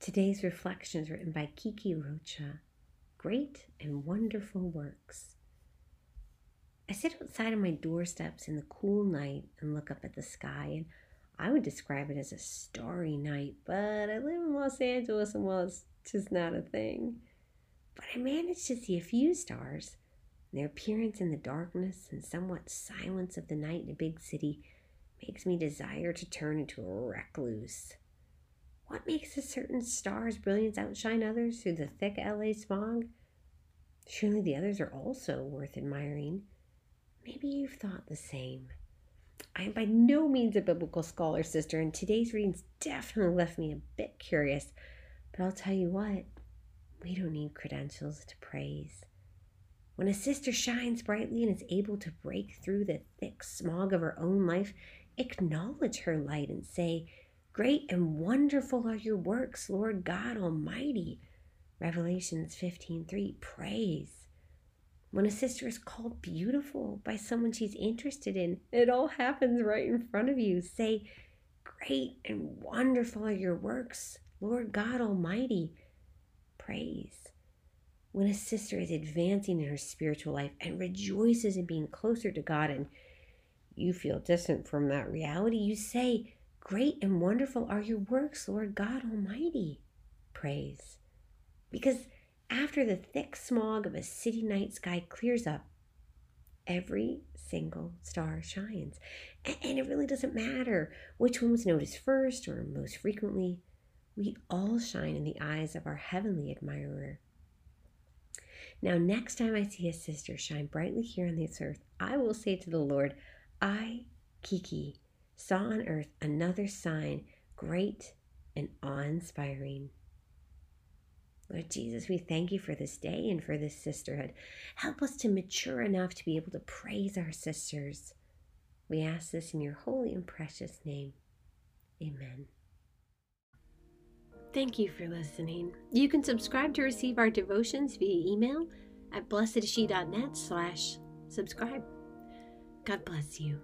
Today's reflection is written by Kiki Rocha. Great and wonderful works. I sit outside on my doorsteps in the cool night and look up at the sky, and I would describe it as a starry night, but I live in Los Angeles and well, it's just not a thing. But I managed to see a few stars. Their appearance in the darkness and somewhat silence of the night in a big city makes me desire to turn into a recluse. What makes a certain star's brilliance outshine others through the thick LA smog? Surely the others are also worth admiring. Maybe you've thought the same. I am by no means a biblical scholar, sister, and today's readings definitely left me a bit curious. But I'll tell you what, we don't need credentials to praise. When a sister shines brightly and is able to break through the thick smog of her own life, acknowledge her light and say, Great and wonderful are your works, Lord God Almighty. Revelations 15:3 praise. When a sister is called beautiful by someone she's interested in, it all happens right in front of you. Say, Great and wonderful are your works, Lord God Almighty. Praise. When a sister is advancing in her spiritual life and rejoices in being closer to God and you feel distant from that reality, you say, Great and wonderful are your works, Lord God Almighty. Praise. Because after the thick smog of a city night sky clears up, every single star shines. And it really doesn't matter which one was noticed first or most frequently. We all shine in the eyes of our heavenly admirer. Now, next time I see a sister shine brightly here on this earth, I will say to the Lord, I, Kiki, saw on earth another sign, great and awe inspiring. Lord Jesus, we thank you for this day and for this sisterhood. Help us to mature enough to be able to praise our sisters. We ask this in your holy and precious name. Amen. Thank you for listening. You can subscribe to receive our devotions via email at blessedshe.net slash subscribe. God bless you.